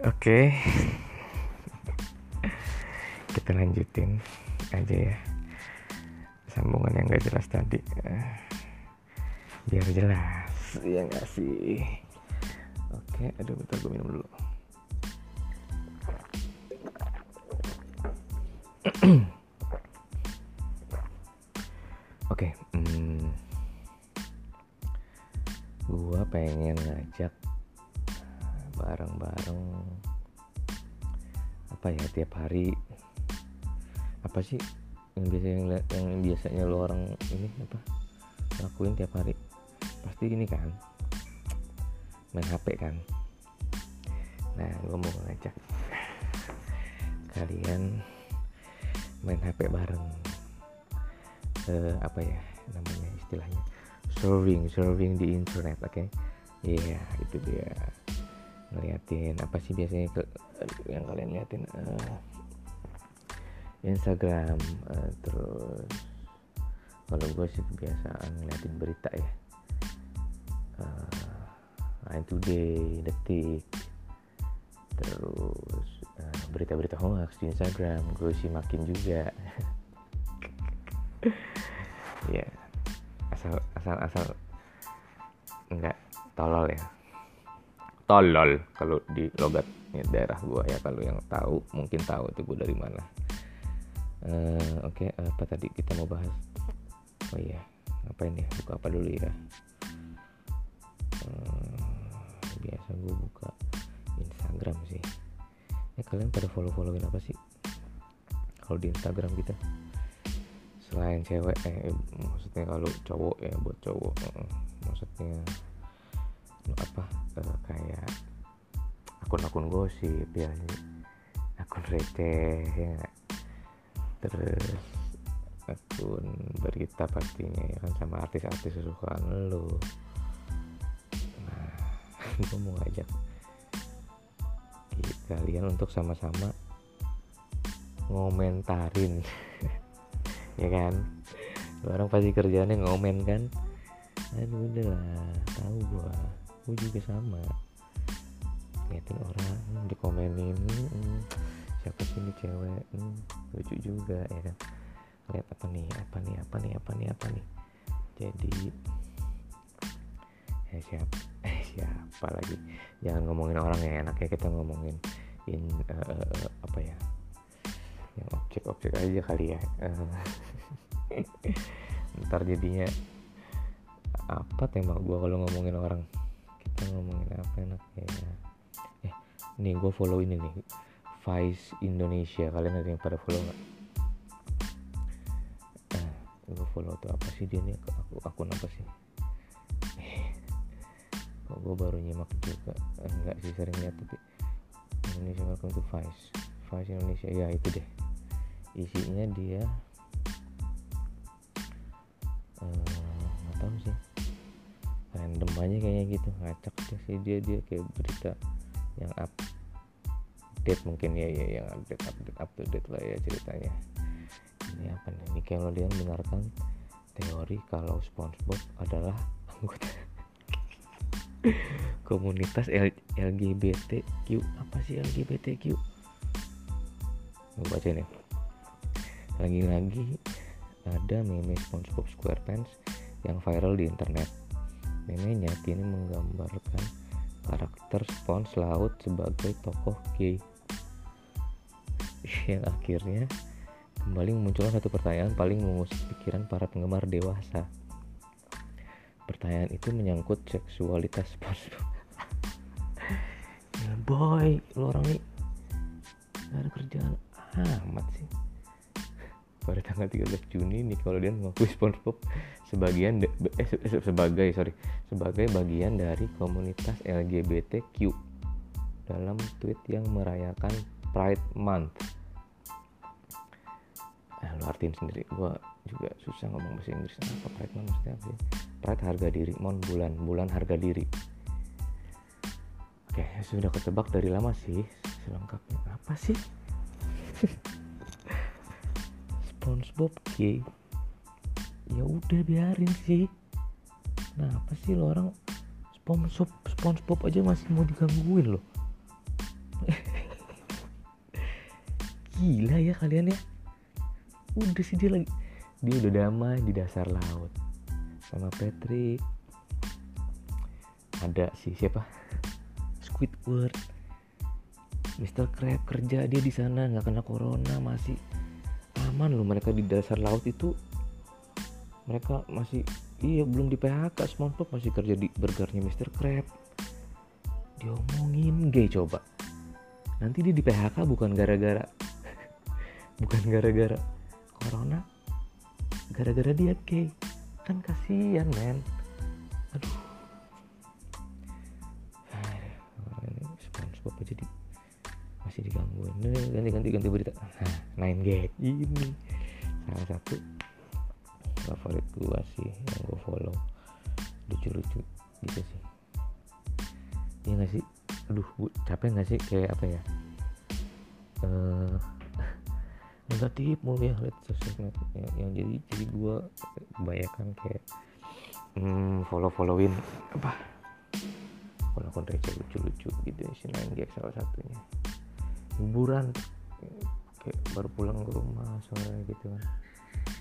Oke. Kita lanjutin aja ya. Sambungan yang gak jelas tadi. Eh, Biar jelas. Ya gak sih? Oke, aduh bentar gue minum dulu. Hari apa sih yang biasanya yang, yang biasanya lo orang ini apa lakuin tiap hari? Pasti ini kan main HP kan? Nah gue mau ngajak kalian main HP bareng. Eh, apa ya namanya istilahnya? Surfing surfing di internet oke? Iya itu dia. Ngeliatin apa sih biasanya ke yang kalian liatin? Eh, Instagram eh, terus kalau gue sih kebiasaan ngeliatin berita ya. Eh, Line Today, Detik terus eh, berita-berita hoax di Instagram gue sih makin juga. Ya asal asal asal nggak tolol ya. Tolol kalau di logatnya daerah gua ya kalau yang tahu mungkin tahu itu gua dari mana Eh, oke apa tadi kita mau bahas? Oh iya ngapain ya? Buka apa dulu ya? Eh, biasa gua buka Instagram sih. Eh kalian pada follow followin apa sih? Kalau di Instagram kita? Selain cewek eh maksudnya kalau cowok ya buat cowok eh, maksudnya apa? Eh, kayak akun-akun gosip ya akun receh ya? Terus akun berita pastinya ya kan sama artis-artis kesukaan lo nah gue mau ngajak kalian untuk sama-sama ngomentarin ya kan? Orang pasti kerjaannya ngomen kan? Aduh udah lah tahu gua. Gua juga sama. Liatin orang dikomenin siapa sih ini cewek? Hmm, lucu juga ya kan? Lihat apa nih apa nih apa nih apa nih apa nih? Jadi eh siapa eh siapa lagi? Jangan ngomongin orang ya kita ngomongin in eh, eh, apa ya? Yang objek-objek aja kali ya. Eh, ntar jadinya apa tema gua kalau ngomongin orang? Kita ngomongin apa enaknya ya? Eh nih gue follow ini nih Vice Indonesia. Kalian ada yang pada follow nggak? Eh, gue follow tuh apa sih dia nih? Aku akun apa sih. Kok gue baru nyimak juga? Eh, enggak sih sering lihat tapi Indonesia welcome to Vice. Vice Indonesia. Ya itu deh. Isinya dia eh, nggak tahu sih. Random aja kayaknya gitu. Ngacak deh sih dia dia kayak berita yang update mungkin ya ya yang update update up to date lah ya ceritanya. Ini apa nih? Dia membenarkan teori kalau SpongeBob adalah anggota komunitas L LGBTQ apa sih LGBTQ gue baca nih lagi-lagi ada meme SpongeBob SquarePants yang viral di internet. Memenya kini menggambarkan karakter Spons laut sebagai tokoh gay yang akhirnya kembali memunculkan satu pertanyaan paling mengusik pikiran para penggemar dewasa. Pertanyaan itu menyangkut seksualitas SpongeBob ya boy lu orang nih gak ada kerjaan amat sih. Pada tanggal 13 Juni Nickelodeon mengakui SpongeBob sebagian eh, se- se- sebagai sorry sebagai bagian dari komunitas LGBTQ dalam tweet yang merayakan Pride Month. Nah, lu artiin sendiri. Gua juga susah ngomong bahasa Inggris. Apa Pride Month maksudnya apa sih? Pride harga diri, mon bulan, bulan harga diri. Oke, sudah ketebak dari lama sih. Selengkapnya apa sih? SpongeBob gay ya udah biarin sih kenapa sih lo orang SpongeBob SpongeBob aja masih mau digangguin loh gila ya kalian ya udah sih dia lagi dia udah damai di dasar laut. Sama Patrick. Ada si siapa? Squidward. Mr. Crab kerja dia di sana nggak kena corona masih aman loh mereka di dasar laut itu. Mereka masih iya belum di PHK SpongeBob masih kerja di burgernya Mr. Crab. Diomongin gay coba. Nanti dia di PHK bukan gara-gara bukan gara-gara corona. Gara-gara dia gay kan kasihan men. Aduh. Ini SpongeBob aja di masih digangguin ganti ganti ganti berita. Nah, nine gag ini. Salah satu favorit gua sih yang gua follow. Lucu-lucu gitu sih. Iya gak sih? Aduh gua capek gak sih? Kayak apa ya negatif mulu ya lihat sosmed yang, yang jadi jadi gua kebanyakan kayak hmm, follow followin apa? Follow akun receh lucu-lucu gitu si nine gag salah satunya. Hiburan kayak baru pulang ke rumah sore gitu kan.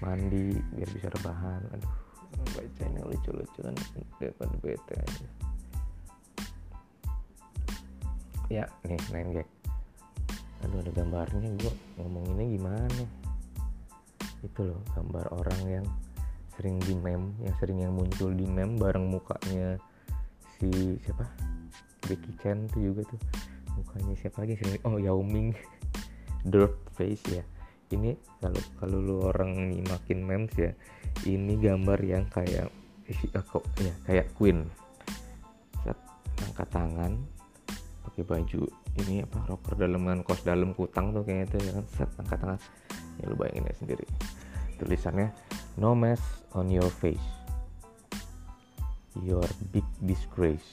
Mandi biar bisa rebahan aduh baca ini lucu-lucu kan daripada bete aja. Ya nih gag aduh ada gambarnya gue ngomonginnya gimana? Itu loh gambar orang yang sering di meme yang sering yang muncul di meme bareng mukanya si siapa? Becky Chen tuh juga tuh. Mukanya siapa lagi sering oh Yao Ming. Dirt face ya. Ini kalau kalau lu orang nyimakin memes ya ini gambar yang kayak eh, kok ya kayak Queen. Angkat tangan pakai baju ini apa rocker daleman kos dalam kutang tuh kayaknya tuh ya kan. Set angkat tangan ya lu bayangin ya sendiri. Tulisannya no mess on your face. Your big disgrace.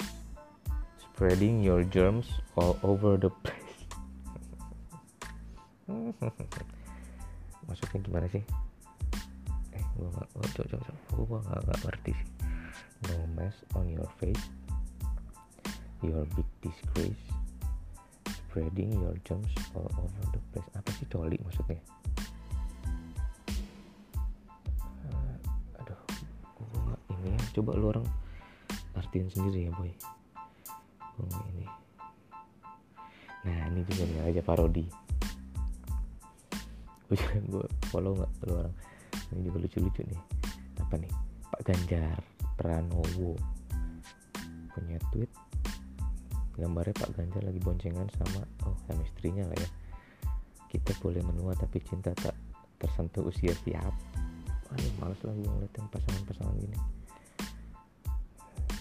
Spreading your germs all over the place. Maksudnya gimana sih? Eh gua gak oh, coba coba gua gak, gak ngerti sih. No mess on your face. Your big disgrace spreading your germs all over the place. Apa sih coli maksudnya? Uh, aduh gak ini ya. Coba lu orang artiin sendiri ya boy. Gua ini. Nah ini juga nih aja parodi. Gue gue follow nggak lu orang. Ini juga lucu-lucu nih. Apa nih? Pak Ganjar Pranowo punya tweet gambarnya Pak Ganjar lagi boncengan sama oh sama istrinya lah ya. Kita boleh menua tapi cinta tak tersentuh usia siap. Aduh males lah gue ngeliatin pasangan-pasangan gini.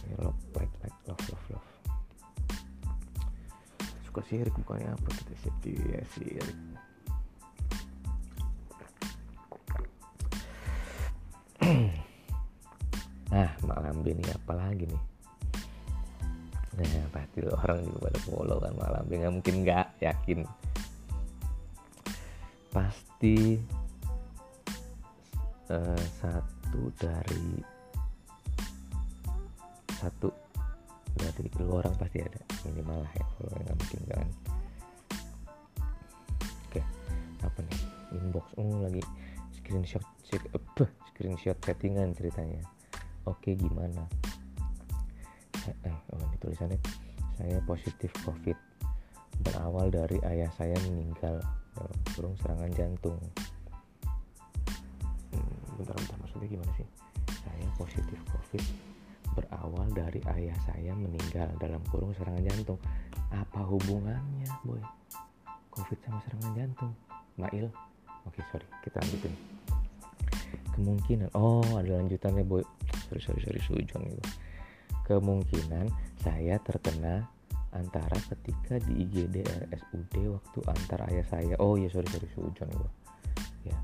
Ya love like like love love love. Suka sirik bukannya apa kita sih? Ya sirik nah malam ini apa lagi nih nah pasti orang juga pada follow kan malam. Ini nggak mungkin nggak yakin. Pasti uh, satu dari satu dari lu orang pasti ada. Minimal lah ya kalau nggak mungkin kan. Oke apa nih? Inbox. Oh lagi screenshot uh, screenshot settingan ceritanya. Oke gimana? Oh, ini tulisannya saya positif covid. Berawal dari ayah saya meninggal dalam kurung serangan jantung. Hmm, bentar bentar maksudnya gimana sih? Saya positif covid. Berawal dari ayah saya meninggal dalam kurung serangan jantung. Apa hubungannya boy? Covid sama serangan jantung? Mail oke sorry kita lanjutin. Kemungkinan oh ada lanjutannya boy. Sorry sorry sorry sujon gitu kemungkinan saya terkena antara ketika di IGD RSUD waktu antar ayah saya. Oh ya sorry sorry sujon gua ya.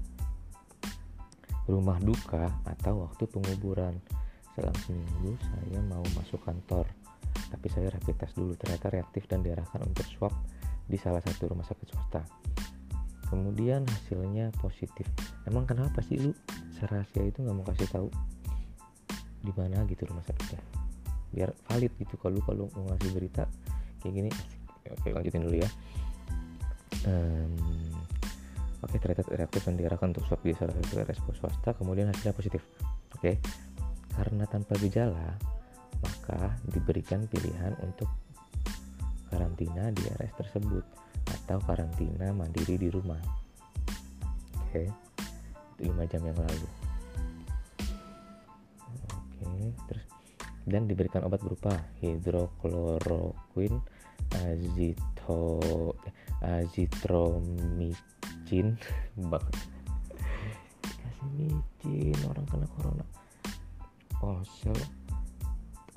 Rumah duka atau waktu penguburan. Selang seminggu saya mau masuk kantor tapi saya rapid test dulu. Ternyata reaktif dan diarahkan untuk swab di salah satu rumah sakit swasta. Kemudian hasilnya positif. Emang kenapa sih lu? Serahasia itu nggak mau kasih tahu di mana gitu rumah sakitnya biar valid gitu. Kalau kalau mau ngasih berita kayak gini oke lanjutin dulu ya. Um, oke ternyata reaktif dan diarahkan untuk swab di salah satu RSPO swasta kemudian hasilnya positif. Oke karena tanpa gejala maka diberikan pilihan untuk karantina di RS tersebut atau karantina mandiri di rumah. Oke itu 5 jam yang lalu. Oke terus dan diberikan obat berupa hidrokloroquine azito azitromicin banget. Kasih micin orang kena corona. Osel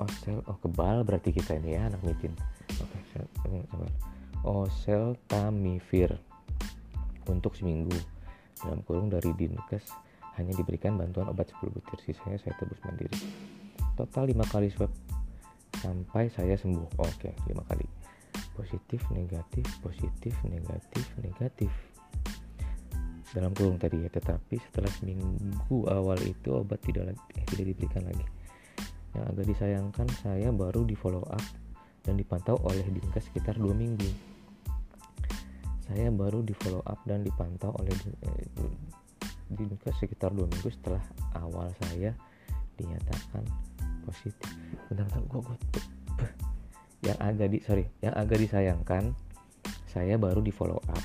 osel oh kebal berarti kita ini ya anak micin. Oke sabar osel tamifir. Untuk seminggu. Dalam kurung dari dinkes hanya diberikan bantuan obat 10 butir. Sisanya saya tebus mandiri total 5 kali swab. Sampai saya sembuh. Oke 5 kali. Positif negatif positif negatif negatif. Dalam kurung tadi ya tetapi setelah seminggu awal itu obat tidak eh, tidak diberikan lagi. Yang agak disayangkan saya baru di follow up dan dipantau oleh dinkes sekitar dua minggu. Saya baru di follow up dan dipantau oleh eh, dinkes sekitar dua minggu setelah awal saya dinyatakan positif. Bentar-bentar gue gue yang agak di sorry yang agak disayangkan saya baru di follow up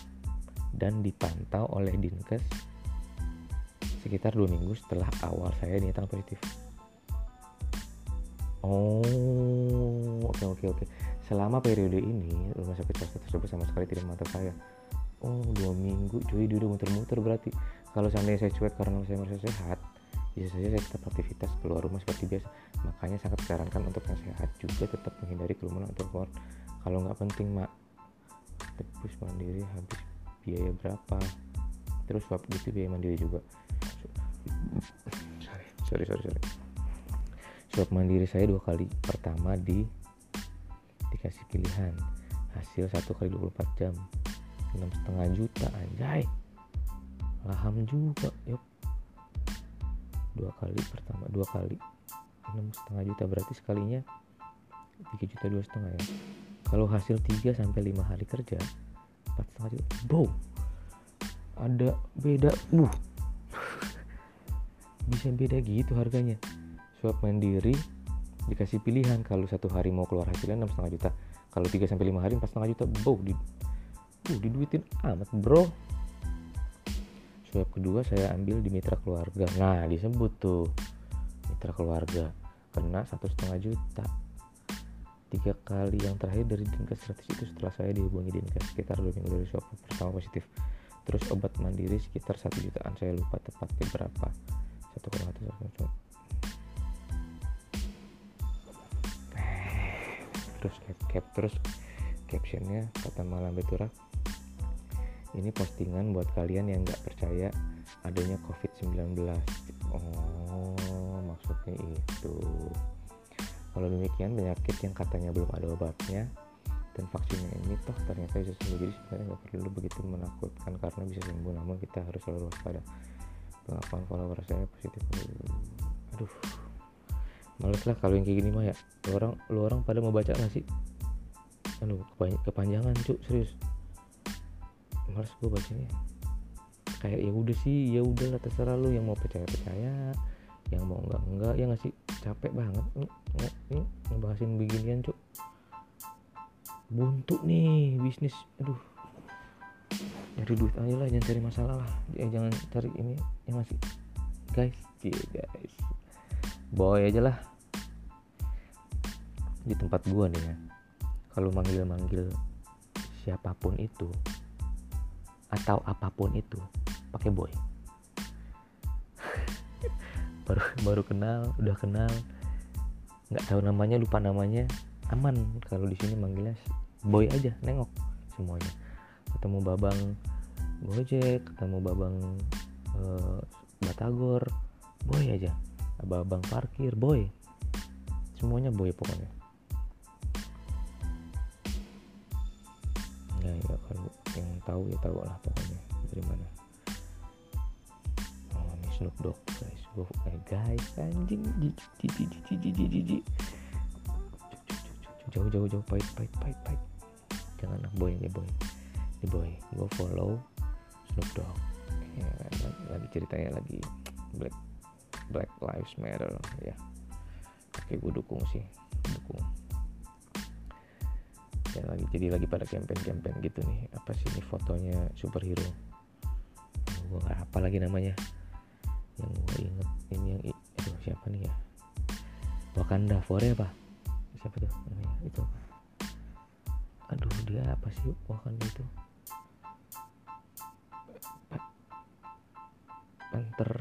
dan dipantau oleh dinkes sekitar dua minggu setelah awal saya dinyatakan positif. Oh oke okay, oke okay, oke. Okay. selama periode ini rumah sakit tersebut sama sekali tidak memantau saya. Oh dua minggu cuy dulu muter-muter berarti. Kalau seandainya saya cuek karena saya merasa sehat saja saya tetap aktivitas keluar rumah seperti biasa. Makanya sangat disarankan untuk yang sehat juga tetap menghindari kerumunan atau keluar kalau nggak penting mak. Tebus mandiri habis biaya berapa? Terus swab gitu biaya mandiri juga. Sorry sorry sorry sorry. Swab mandiri saya dua kali pertama di dikasih pilihan. Hasil satu kali 24 jam. Enam setengah juta anjay. Laham juga yuk dua kali pertama dua kali. Enam setengah juta berarti sekalinya tiga juta dua setengah ya. Kalau hasil 3 sampai lima hari kerja empat setengah juta. Bow ada beda uh. Bisa beda gitu harganya. Swab mandiri dikasih pilihan. Kalau satu hari mau keluar hasilnya enam setengah juta. Kalau 3 sampai lima hari empat setengah juta. Bow di uh diduitin amat bro swab kedua saya ambil di mitra keluarga. Nah disebut tuh mitra keluarga. Kena satu setengah juta. Tiga kali yang terakhir dari dinkes gratis itu setelah saya dihubungi dinkes sekitar dua minggu dari swab pertama positif. Terus obat mandiri sekitar satu jutaan. Saya lupa tepatnya berapa. Satu koma satu terus cap, cap terus captionnya kata malam beturak ini postingan buat kalian yang nggak percaya adanya COVID-19 oh maksudnya itu. Kalau demikian penyakit yang katanya belum ada obatnya dan vaksinnya ini toh ternyata bisa sembuh. Jadi sebenarnya nggak perlu begitu menakutkan karena bisa sembuh. Namun kita harus selalu waspada. Pengakuan follower saya positif. Aduh. Males lah kalau yang kayak gini mah ya. Lu orang lu orang pada mau baca nggak sih? Aduh kepanjangan cuk. Serius males gue bacanya kayak ya udah sih ya udah lah terserah lu. Yang mau percaya percaya yang mau enggak enggak ya nggak sih? Capek banget. Nggak ini ngebahasin beginian cuk. Buntu nih bisnis. Aduh. Nyari duit aja lah jangan cari masalah lah. Eh, jangan cari ini yang masih guys yeah, guys. Boy aja lah. Di tempat gua nih ya kalau manggil manggil siapa pun itu atau apa pun itu. Pakai boy. Baru baru kenal udah kenal. Nggak tahu namanya lupa namanya. Aman kalau di sini manggilnya boy aja nengok semuanya. Ketemu babang gojek ketemu babang uh, batagor. Boy aja. Babang parkir boy. Semuanya boy pokoknya kalau yang tahu ya tahu lah pokoknya dari mana. Oh ini Snoop Dogg guys. Gue eh guys anjing. Jauh jauh jauh. Pahit pahit pahit pahit. Jangan boy ini boy. Ini boy. Gue follow Snoop Dogg. Ya, lagi, lagi ceritanya lagi Black Black Lives Matter. Ya. Oke gue dukung sih ya lagi jadi lagi pada campaign-campaign gitu nih. Apa sih ini fotonya superhero? Gue nggak apa lagi namanya. Yang gue inget ini yang aduh siapa nih ya? Wakanda Forever siapa tuh namanya? Itu aduh dia apa sih Wakanda itu? Panther.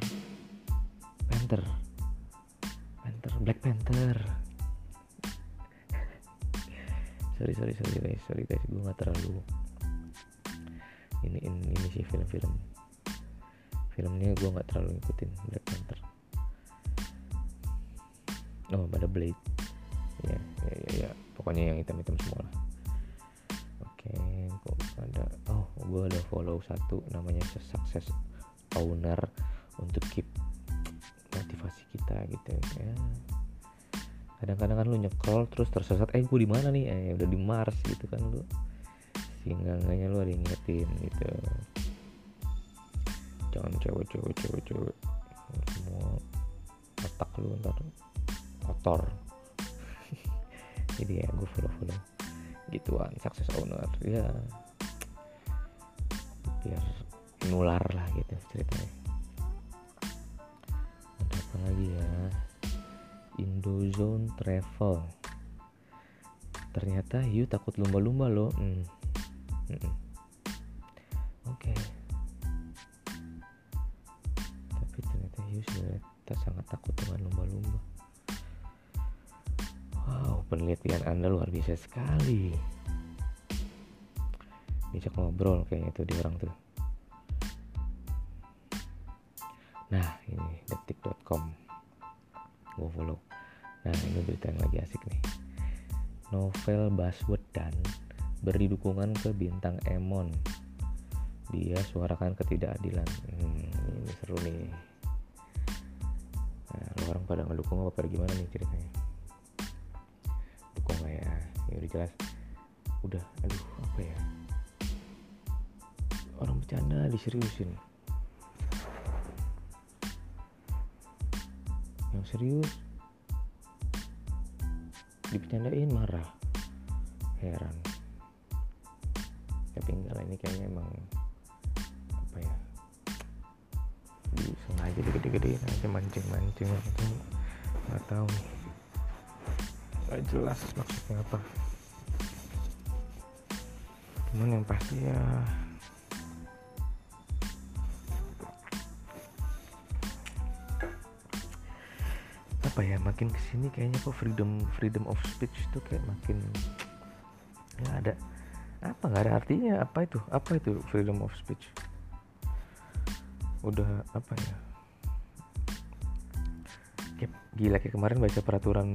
Panther. Panther Black Panther sorry sorry sorry guys. Sorry guys. Gue nggak terlalu ini ini, ini sih film-film. Filmnya gue nggak terlalu ngikutin Black Panther. Oh ada Blade. Ya ya ya, ya. pokoknya yang hitam-hitam semua lah. Oke kok ada oh gue ada follow satu namanya success owner untuk keep motivasi kita gitu ya kadang-kadang kan lu nyekrol terus tersesat eh gue di mana nih? Eh udah di Mars gitu kan lu. Sehingga lu ada ingetin gitu. Jangan cewek cewek cewek cewek semua otak lu ntar kotor. Jadi ya gue follow follow gituan sukses owner. Ya. Biar nular lah gitu ceritanya. Ada apa lagi ya Indozone Travel. Ternyata Hiu takut lumba-lumba loh. Hmm. Hmm. oke. Okay. tapi ternyata Hiu sebenarnya sangat takut dengan lumba-lumba. Wow penelitian anda luar biasa sekali. Bisa ngobrol kayaknya tuh di orang tuh. Nah ini detik.com gue follow nah ini berita yang lagi asik nih. Novel Baswedan beri dukungan ke bintang Emon. Dia suarakan ketidakadilan. Hmm, ini seru nih. Nah, orang pada ngedukung apa pada gimana nih ceritanya? Dukung lah ya? Ya udah jelas. Udah aduh apa ya? Orang bercanda diseriusin. Yang serius dipercandain marah. Heran. Tapi enggak lah ini kayaknya emang apa ya sengaja digede-gedein aja mancing-mancing itu nggak tahu nih. Nggak jelas maksudnya apa. Cuman yang pasti ya apa ya makin ke sini kayaknya kok freedom freedom of speech tuh kayak makin nggak ada apa nggak ada artinya apa itu? Apa itu freedom of speech? Udah apa ya? Kayak gila kayak kemarin baca peraturan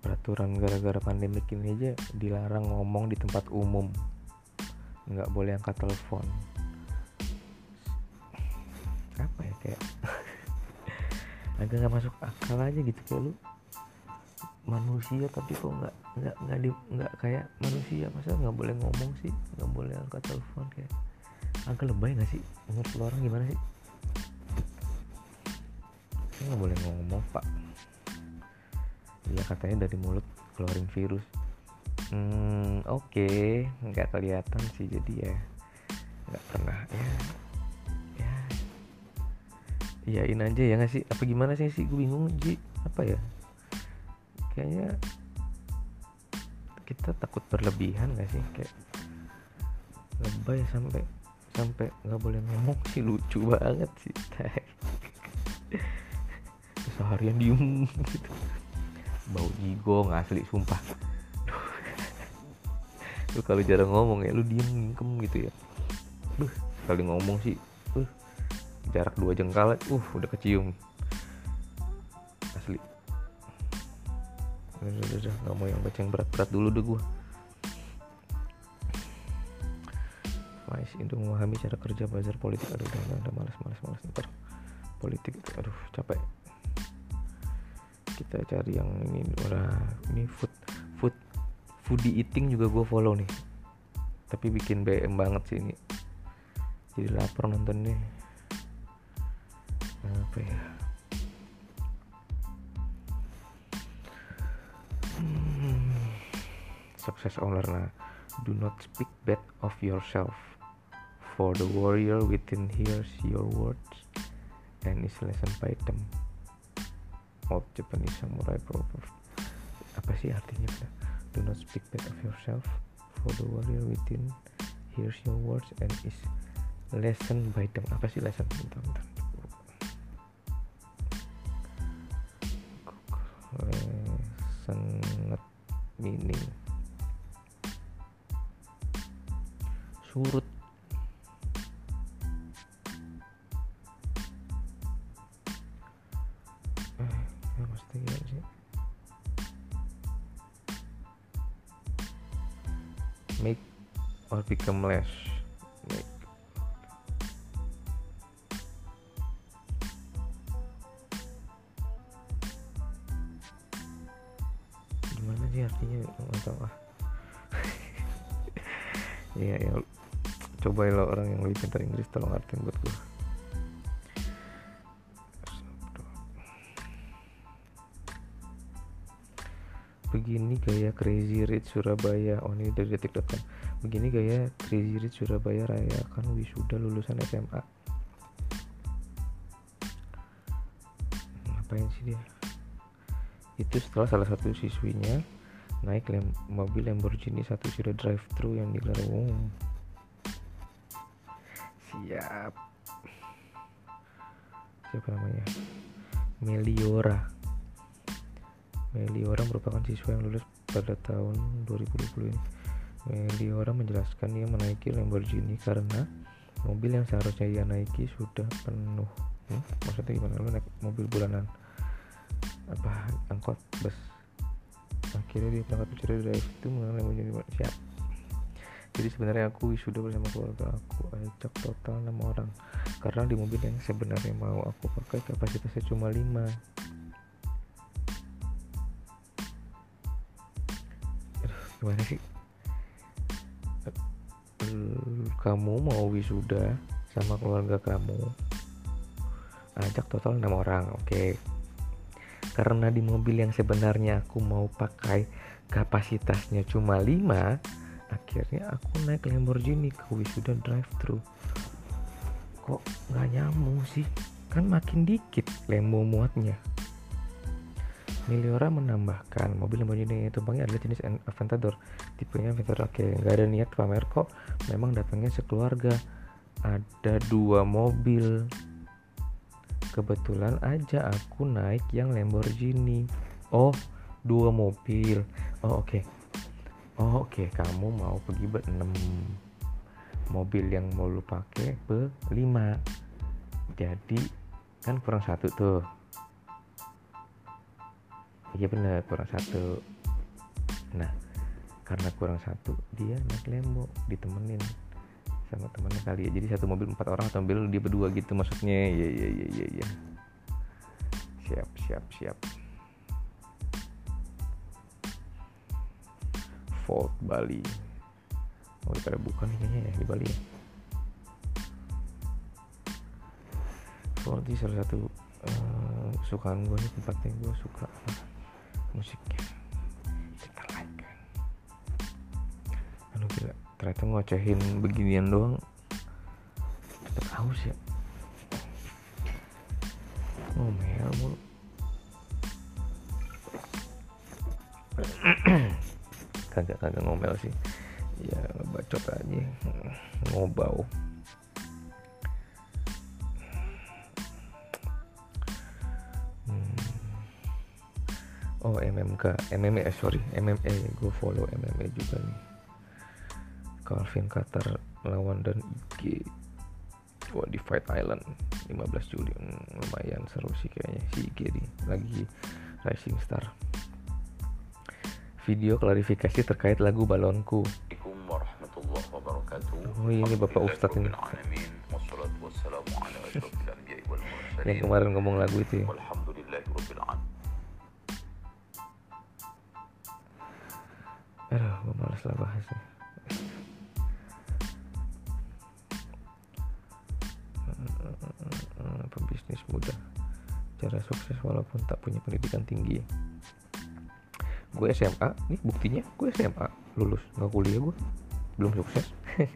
peraturan gara-gara pandemi ini aja dilarang ngomong di tempat umum. Nggak boleh angkat telepon agak nggak masuk akal aja gitu kayak lu manusia tapi kok nggak nggak nggak di nggak kayak manusia. Masa nggak boleh ngomong sih? Nggak boleh angkat telepon kayak agak lebay nggak sih? Menurut lo orang gimana sih? Nggak boleh ngomong pak. Ya katanya dari mulut keluarin virus. Hmm oke. Okay. nggak kelihatan sih jadi ya. Nggak pernah ya iyain aja ya nggak sih? Apa gimana sih sih gue bingung Ji apa ya? Kayaknya kita takut berlebihan gak sih? Kayak lebay sampai sampai nggak boleh ngomong sih. Lucu banget sih. Seharian diem gitu. Bau jigo asli sumpah. Lu kalau jarang ngomong ya lu diem ngingkem gitu ya. Duh, sekali ngomong sih jarak dua jengkal uh udah kecium. Asli. Udah udah, udah nggak mau yang baca yang berat-berat dulu deh gue Faiz itu memahami cara kerja bazar politik. Aduh udah udah malas malas malas ntar politik aduh capek. Kita cari yang ini udah ini food food foodie eating juga gue follow nih. Tapi bikin BM banget sih ini. Jadi lapar nontonnya apa ya? Hmm, sukses owner nah. Do not speak bad of yourself for the warrior within hears your words and is lesson by them. Of Japanese samurai proverb. Apa sih artinya? Do not speak bad of yourself for the warrior within hears your words and is lesson by them. Apa sih lesson? Bentar, bentar. Meaning surut. Eh ya sih. Make or become less sih artinya tahu ah. Ya ya cobain lo orang yang lebih pintar Inggris tolong artiin buat gue begini gaya Crazy Rich Surabaya. Oh ini dari detik.com begini gaya Crazy Rich Surabaya rayakan wisuda lulusan SMA ngapain sih dia? Itu setelah salah satu siswinya naik lem mobil Lamborghini satu sudah drive thru yang digelar umum siap. Siapa namanya? Meliora. Meliora merupakan siswa yang lulus pada tahun 2020 ini. Meliora menjelaskan dia menaiki Lamborghini karena mobil yang seharusnya ia naiki sudah penuh. Hmm? maksudnya gimana? Lu naik mobil bulanan? Apa? Angkot? Bus akhirnya dia berangkat mencari drive itu mengenai Lamborghini siap jadi sebenarnya aku sudah bersama keluarga aku ajak total 6 orang. Karena di mobil yang sebenarnya mau aku pakai kapasitasnya cuma 5 gimana sih? Kamu mau wisuda sama keluarga kamu ajak total 6 orang oke. okay. Karena di mobil yang sebenarnya aku mau pakai kapasitasnya cuma 5 akhirnya aku naik Lamborghini ke wisuda drive thru kok nggak nyambung sih? Kan makin dikit Lambo muatnya. Miliora menambahkan mobil Lamborghini yang tumpangnya adalah jenis Aventador. Tipenya Aventador oke nggak ada niat pamer kok. Memang datangnya sekeluarga. Ada dua mobil kebetulan aja aku naik yang Lamborghini. Oh dua mobil. Oh oke. Okay. oh oke okay. kamu mau pergi berenam mobil yang mau lu pakai berlima. Jadi kan kurang satu tuh. Iya bener kurang satu. Nah karena kurang satu dia naik lembo ditemenin sama temannya kali ya. Jadi satu mobil empat orang atau mobil dia berdua gitu maksudnya. Ya ya ya ya ya siap siap siap. Fort Bali. Oh pada bukan kayaknya ya di Bali ya. Di salah satu uh, kesukaan gue nih tempatnya gue suka musiknya ternyata ngocehin beginian doang. Tetap haus ya. Ngomel mulu. Kagak kagak ngomel sih. Ya ngebacot aja. Ngobau. Oh MMK MMA sorry. MMA gue follow MMA juga nih Calvin Qatar lawan dan IG Wah di Fight Island 15 Juli. Hmm, lumayan seru sih kayaknya si IG nih lagi Rising Star. Video klarifikasi terkait lagu balonku. Oh ini bapak ustadz ini. Yang kemarin ngomong lagu itu ya gue SMA nih buktinya gue SMA lulus nggak kuliah gue belum sukses.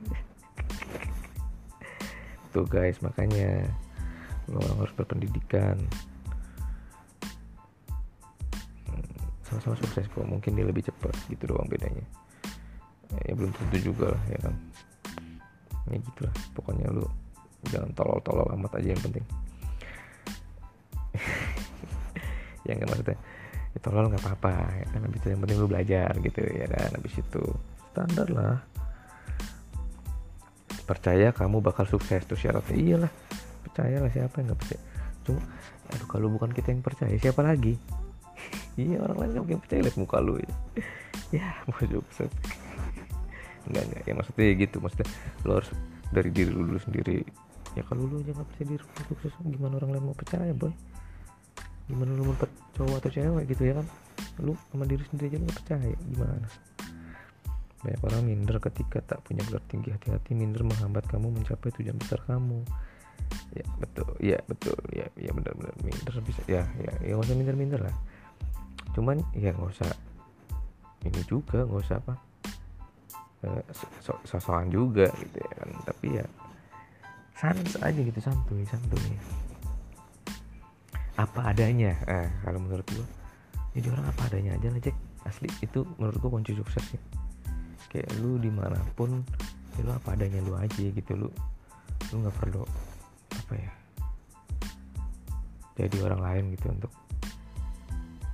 Tuh guys makanya lo harus berpendidikan. Hmm, sama-sama sukses kok. Mungkin dia lebih cepat gitu doang bedanya. Ya belum tentu juga lah ya kan? Ya gitulah. Pokoknya lu jangan tolol-tolol amat aja yang penting. Ya nggak maksudnya ya tolol nggak apa-apa ya kan habis itu yang penting lu belajar gitu ya kan habis itu. Standar lah. Percaya kamu bakal sukses tuh syaratnya. Iyalah percaya lah siapa yang nggak percaya? Cuma aduh kalau bukan kita yang percaya siapa lagi? Iya orang lain nggak mungkin percaya lihat muka lu. Ya ya mau sukses enggak enggak ya maksudnya ya gitu maksudnya lo harus dari diri lu dulu sendiri. Ya kalau lu aja nggak percaya diri lu sukses gimana orang lain mau percaya boy gimana lu mau cowok atau cewek gitu ya kan? Lu sama diri sendiri aja lu percaya gimana? Banyak orang minder ketika tak punya gelar tinggi hati-hati. Minder menghambat kamu mencapai tujuan besar kamu. Ya betul. Ya betul. Ya ya benar-benar minder bisa. Ya ya ya gak usah minder-minder lah. Cuman ya nggak usah. Ini juga nggak usah apa eh, sosokan juga gitu ya kan. Tapi ya sans aja gitu. Santuy santuy apa adanya. Eh, kalau menurut gua jadi orang apa adanya aja lah cek asli itu menurut gua kunci sukses sih. Kayak lu di mana pun ya lu apa adanya lu aja gitu lu lu nggak perlu apa ya jadi orang lain gitu untuk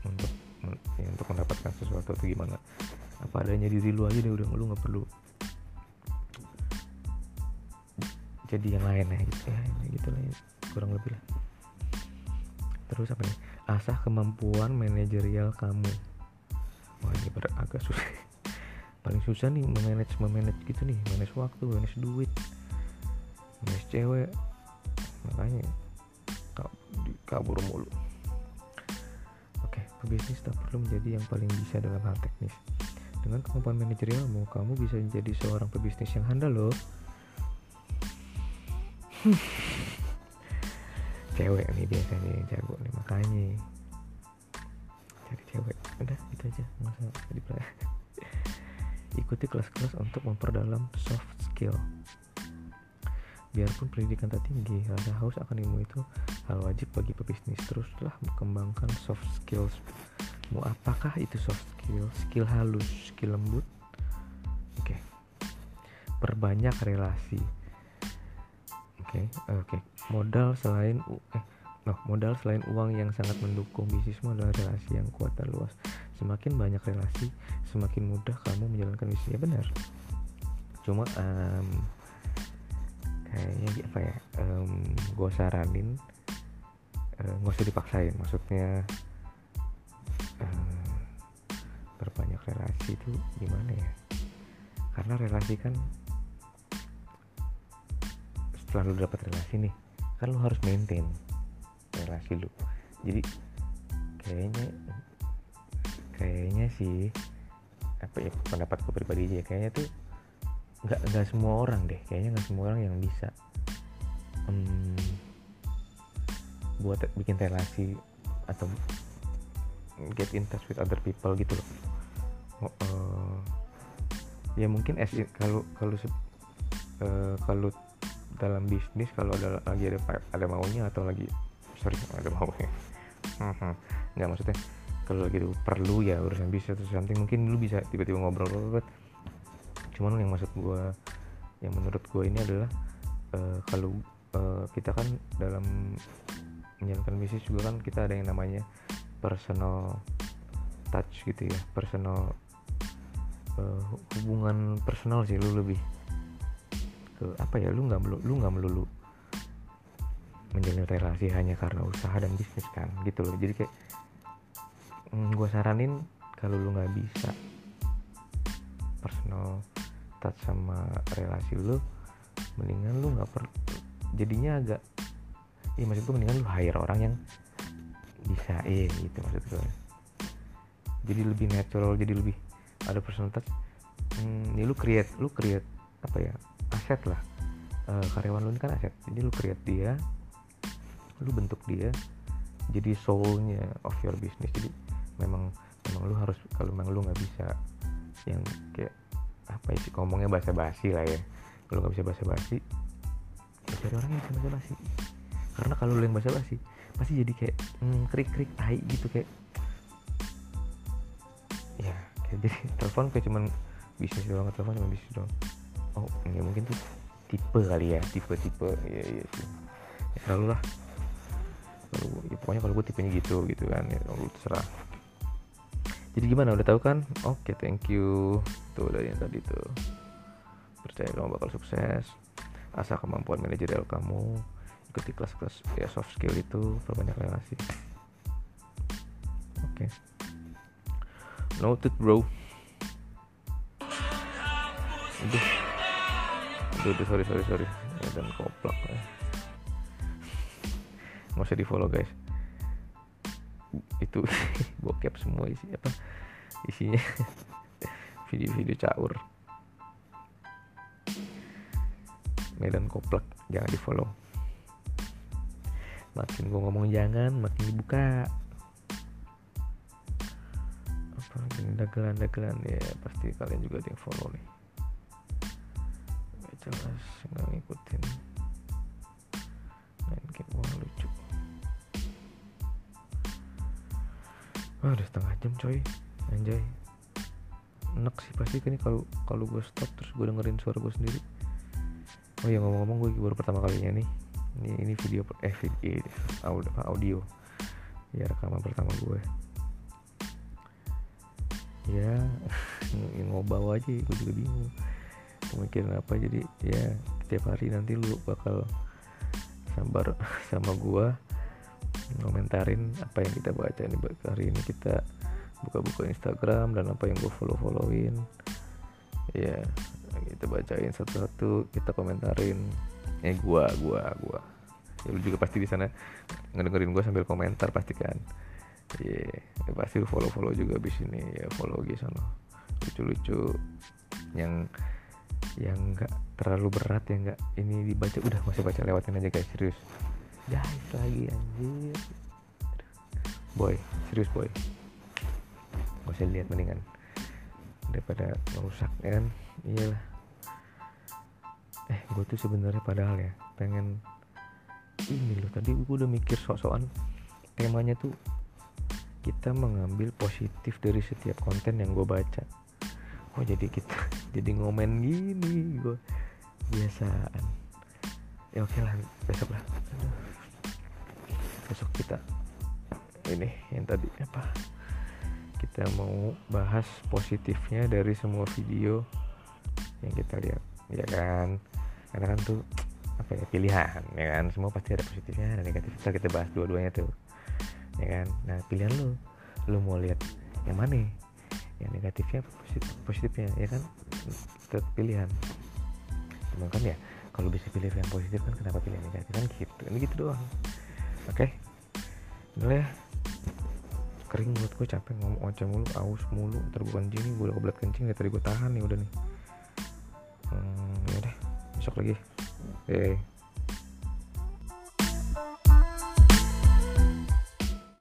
untuk ya, untuk mendapatkan sesuatu atau gimana. Apa adanya diri lu aja deh udah lu nggak perlu jadi yang lain ya gitu ya gitu lah ya. kurang lebih lah terus apa nih? Asah kemampuan manajerial kamu. Wah ini agak susah. Paling susah nih memanage memanage gitu nih. Manage waktu manage duit manage cewek. Makanya kabur mulu. Oke pebisnis tak perlu menjadi yang paling bisa dalam hal teknis. Dengan kemampuan manajerialmu kamu bisa menjadi seorang pebisnis yang handal loh cewek nih biasanya yang jago nih makanya. Cari cewek. Udah gitu aja. Usah jadi ikuti kelas-kelas untuk memperdalam soft skill. Biarpun pendidikan tak tinggi rasa haus akan ilmu itu hal wajib bagi pebisnis. Teruslah mengembangkan soft skills. Mau apakah itu soft skill? Skill halus skill lembut? Oke. Okay. perbanyak relasi oke okay, oke. Okay. modal selain eh no, modal selain uang yang sangat mendukung bisnismu adalah relasi yang kuat dan luas. Semakin banyak relasi semakin mudah kamu menjalankan bisnisnya benar. Cuma um, kayaknya apa ya um, gue saranin uh, nggak usah dipaksain. Maksudnya um, berbanyak relasi itu gimana ya? Karena relasi kan setelah lu dapat relasi nih. Kan lu harus maintain relasi lu. Jadi kayaknya kayaknya sih apa ya pendapatku pribadi aja kayaknya tuh nggak nggak semua orang deh. Kayaknya nggak semua orang yang bisa um, buat bikin relasi atau get in touch with other people gitu loh. Uh, ya mungkin kalau kalau uh, kalau dalam bisnis kalau ada lagi ada ada maunya atau lagi sorry ada maunya. Nggak maksudnya kalau lagi perlu ya urusan bisnis atau something mungkin lu bisa tiba-tiba ngobrol ngobrol cuman yang maksud gue yang menurut gue ini adalah uh, kalau uh, kita kan dalam menjalankan bisnis juga kan kita ada yang namanya personal touch gitu ya personal uh, hubungan personal sih lu lebih ke apa ya lu nggak lu nggak melulu menjalin relasi hanya karena usaha dan bisnis kan gitu loh. Jadi kayak mm, gue saranin kalau lu nggak bisa personal touch sama relasi lu mendingan lu nggak per jadinya agak iya maksud gue mendingan lu hire orang yang bisa eh gitu maksud gue jadi lebih natural jadi lebih ada personal touch hmm, ini lu create lu create apa ya aset lah. Uh, karyawan lu kan aset. Jadi lu create dia lu bentuk dia jadi soulnya of your business. Jadi memang memang lu harus kalau memang lu nggak bisa yang kayak apa ya sih ngomongnya bahasa basi lah ya. Kalau nggak bisa bahasa basi ya cari orang yang bisa bahasa basi karena kalau lu yang bahasa basi pasti jadi kayak hmm, krik krik tai gitu kayak. Ya kayak jadi telepon kayak cuman bisnis doang telepon cuma bisnis doang oh ini mungkin tuh tipe kali ya tipe tipe iya iya sih. Ya, selalu lah. Kalau ya, pokoknya kalau gue tipenya gitu gitu kan ya kalau terserah. Jadi gimana udah tahu kan? Oke okay, thank you. Tuh dari yang tadi tuh. Percaya kamu bakal sukses. Asal kemampuan manajerial kamu. Ikuti kelas-kelas ya soft skill itu perbanyak relasi oke. Okay. noted bro. Aduh. Aduh sorry sorry sorry. Ya, dan koplak ya. nggak usah di follow guys. Itu bokep semua isi apa isinya. Video-video caur. Medan koplak jangan di follow makin gue ngomong jangan makin dibuka. Apa ini dagelan-dagelan ya pasti kalian juga ada yang follow nih jelas nggak ngikutin. Main game wah lucu. Oh, udah setengah jam coy. Anjay. Enak sih pasti kan kalau kalau gue stop terus gue dengerin suara gue sendiri. Oh ya ngomong-ngomong gue baru pertama kalinya nih. Ini ini video eh video audio, audio. Ya rekaman pertama gue ya ngobau aja gue juga bingung mikirin apa. Jadi ya setiap hari nanti lu bakal sabar sama gue komentarin apa yang kita baca ini hari ini kita buka-buka Instagram dan apa yang gue follow followin ya kita bacain satu-satu kita komentarin. Eh gua gua gua. Ya lu juga pasti di sana ngedengerin gua sambil komentar pasti kan. Yeah, ya pasti lu follow follow juga di sini ya follow gitu sana. Lucu-lucu yang yang enggak terlalu berat yang enggak ini dibaca udah masih baca lewatin aja guys serius. Guys lagi anjir. Boy serius boy. Gak usah lihat mendingan. Daripada merusak ya kan? Iyalah. Eh gue tuh sebenarnya padahal ya pengen ini loh. Tadi gue udah mikir sok-sokan. Temanya tuh kita mengambil positif dari setiap konten yang gue baca oh jadi kita jadi ngomen gini? Gue biasaan. Ya oke lah besok lah. Besok kita ini yang tadi apa? Kita mau bahas positifnya dari semua video yang kita lihat ya kan? Karena kan tuh apa ya pilihan ya kan? Semua pasti ada positifnya dan negatifnya kita bahas dua-duanya tuh ya kan? Nah pilihan lu lu mau lihat yang mana yang negatifnya positif positifnya ya kan? Itu pilihan. Cuma kan ya kalau bisa pilih yang positif kan kenapa pilih yang negatif? Kan gitu ini gitu doang. Oke? Okay? ya? Kering mulut gue capek ngomong oceh mulu aus mulu ntar gue gue udah kebelat kencing ya tadi gue tahan nih udah nih. Hmm, ya deh besok lagi. Hey.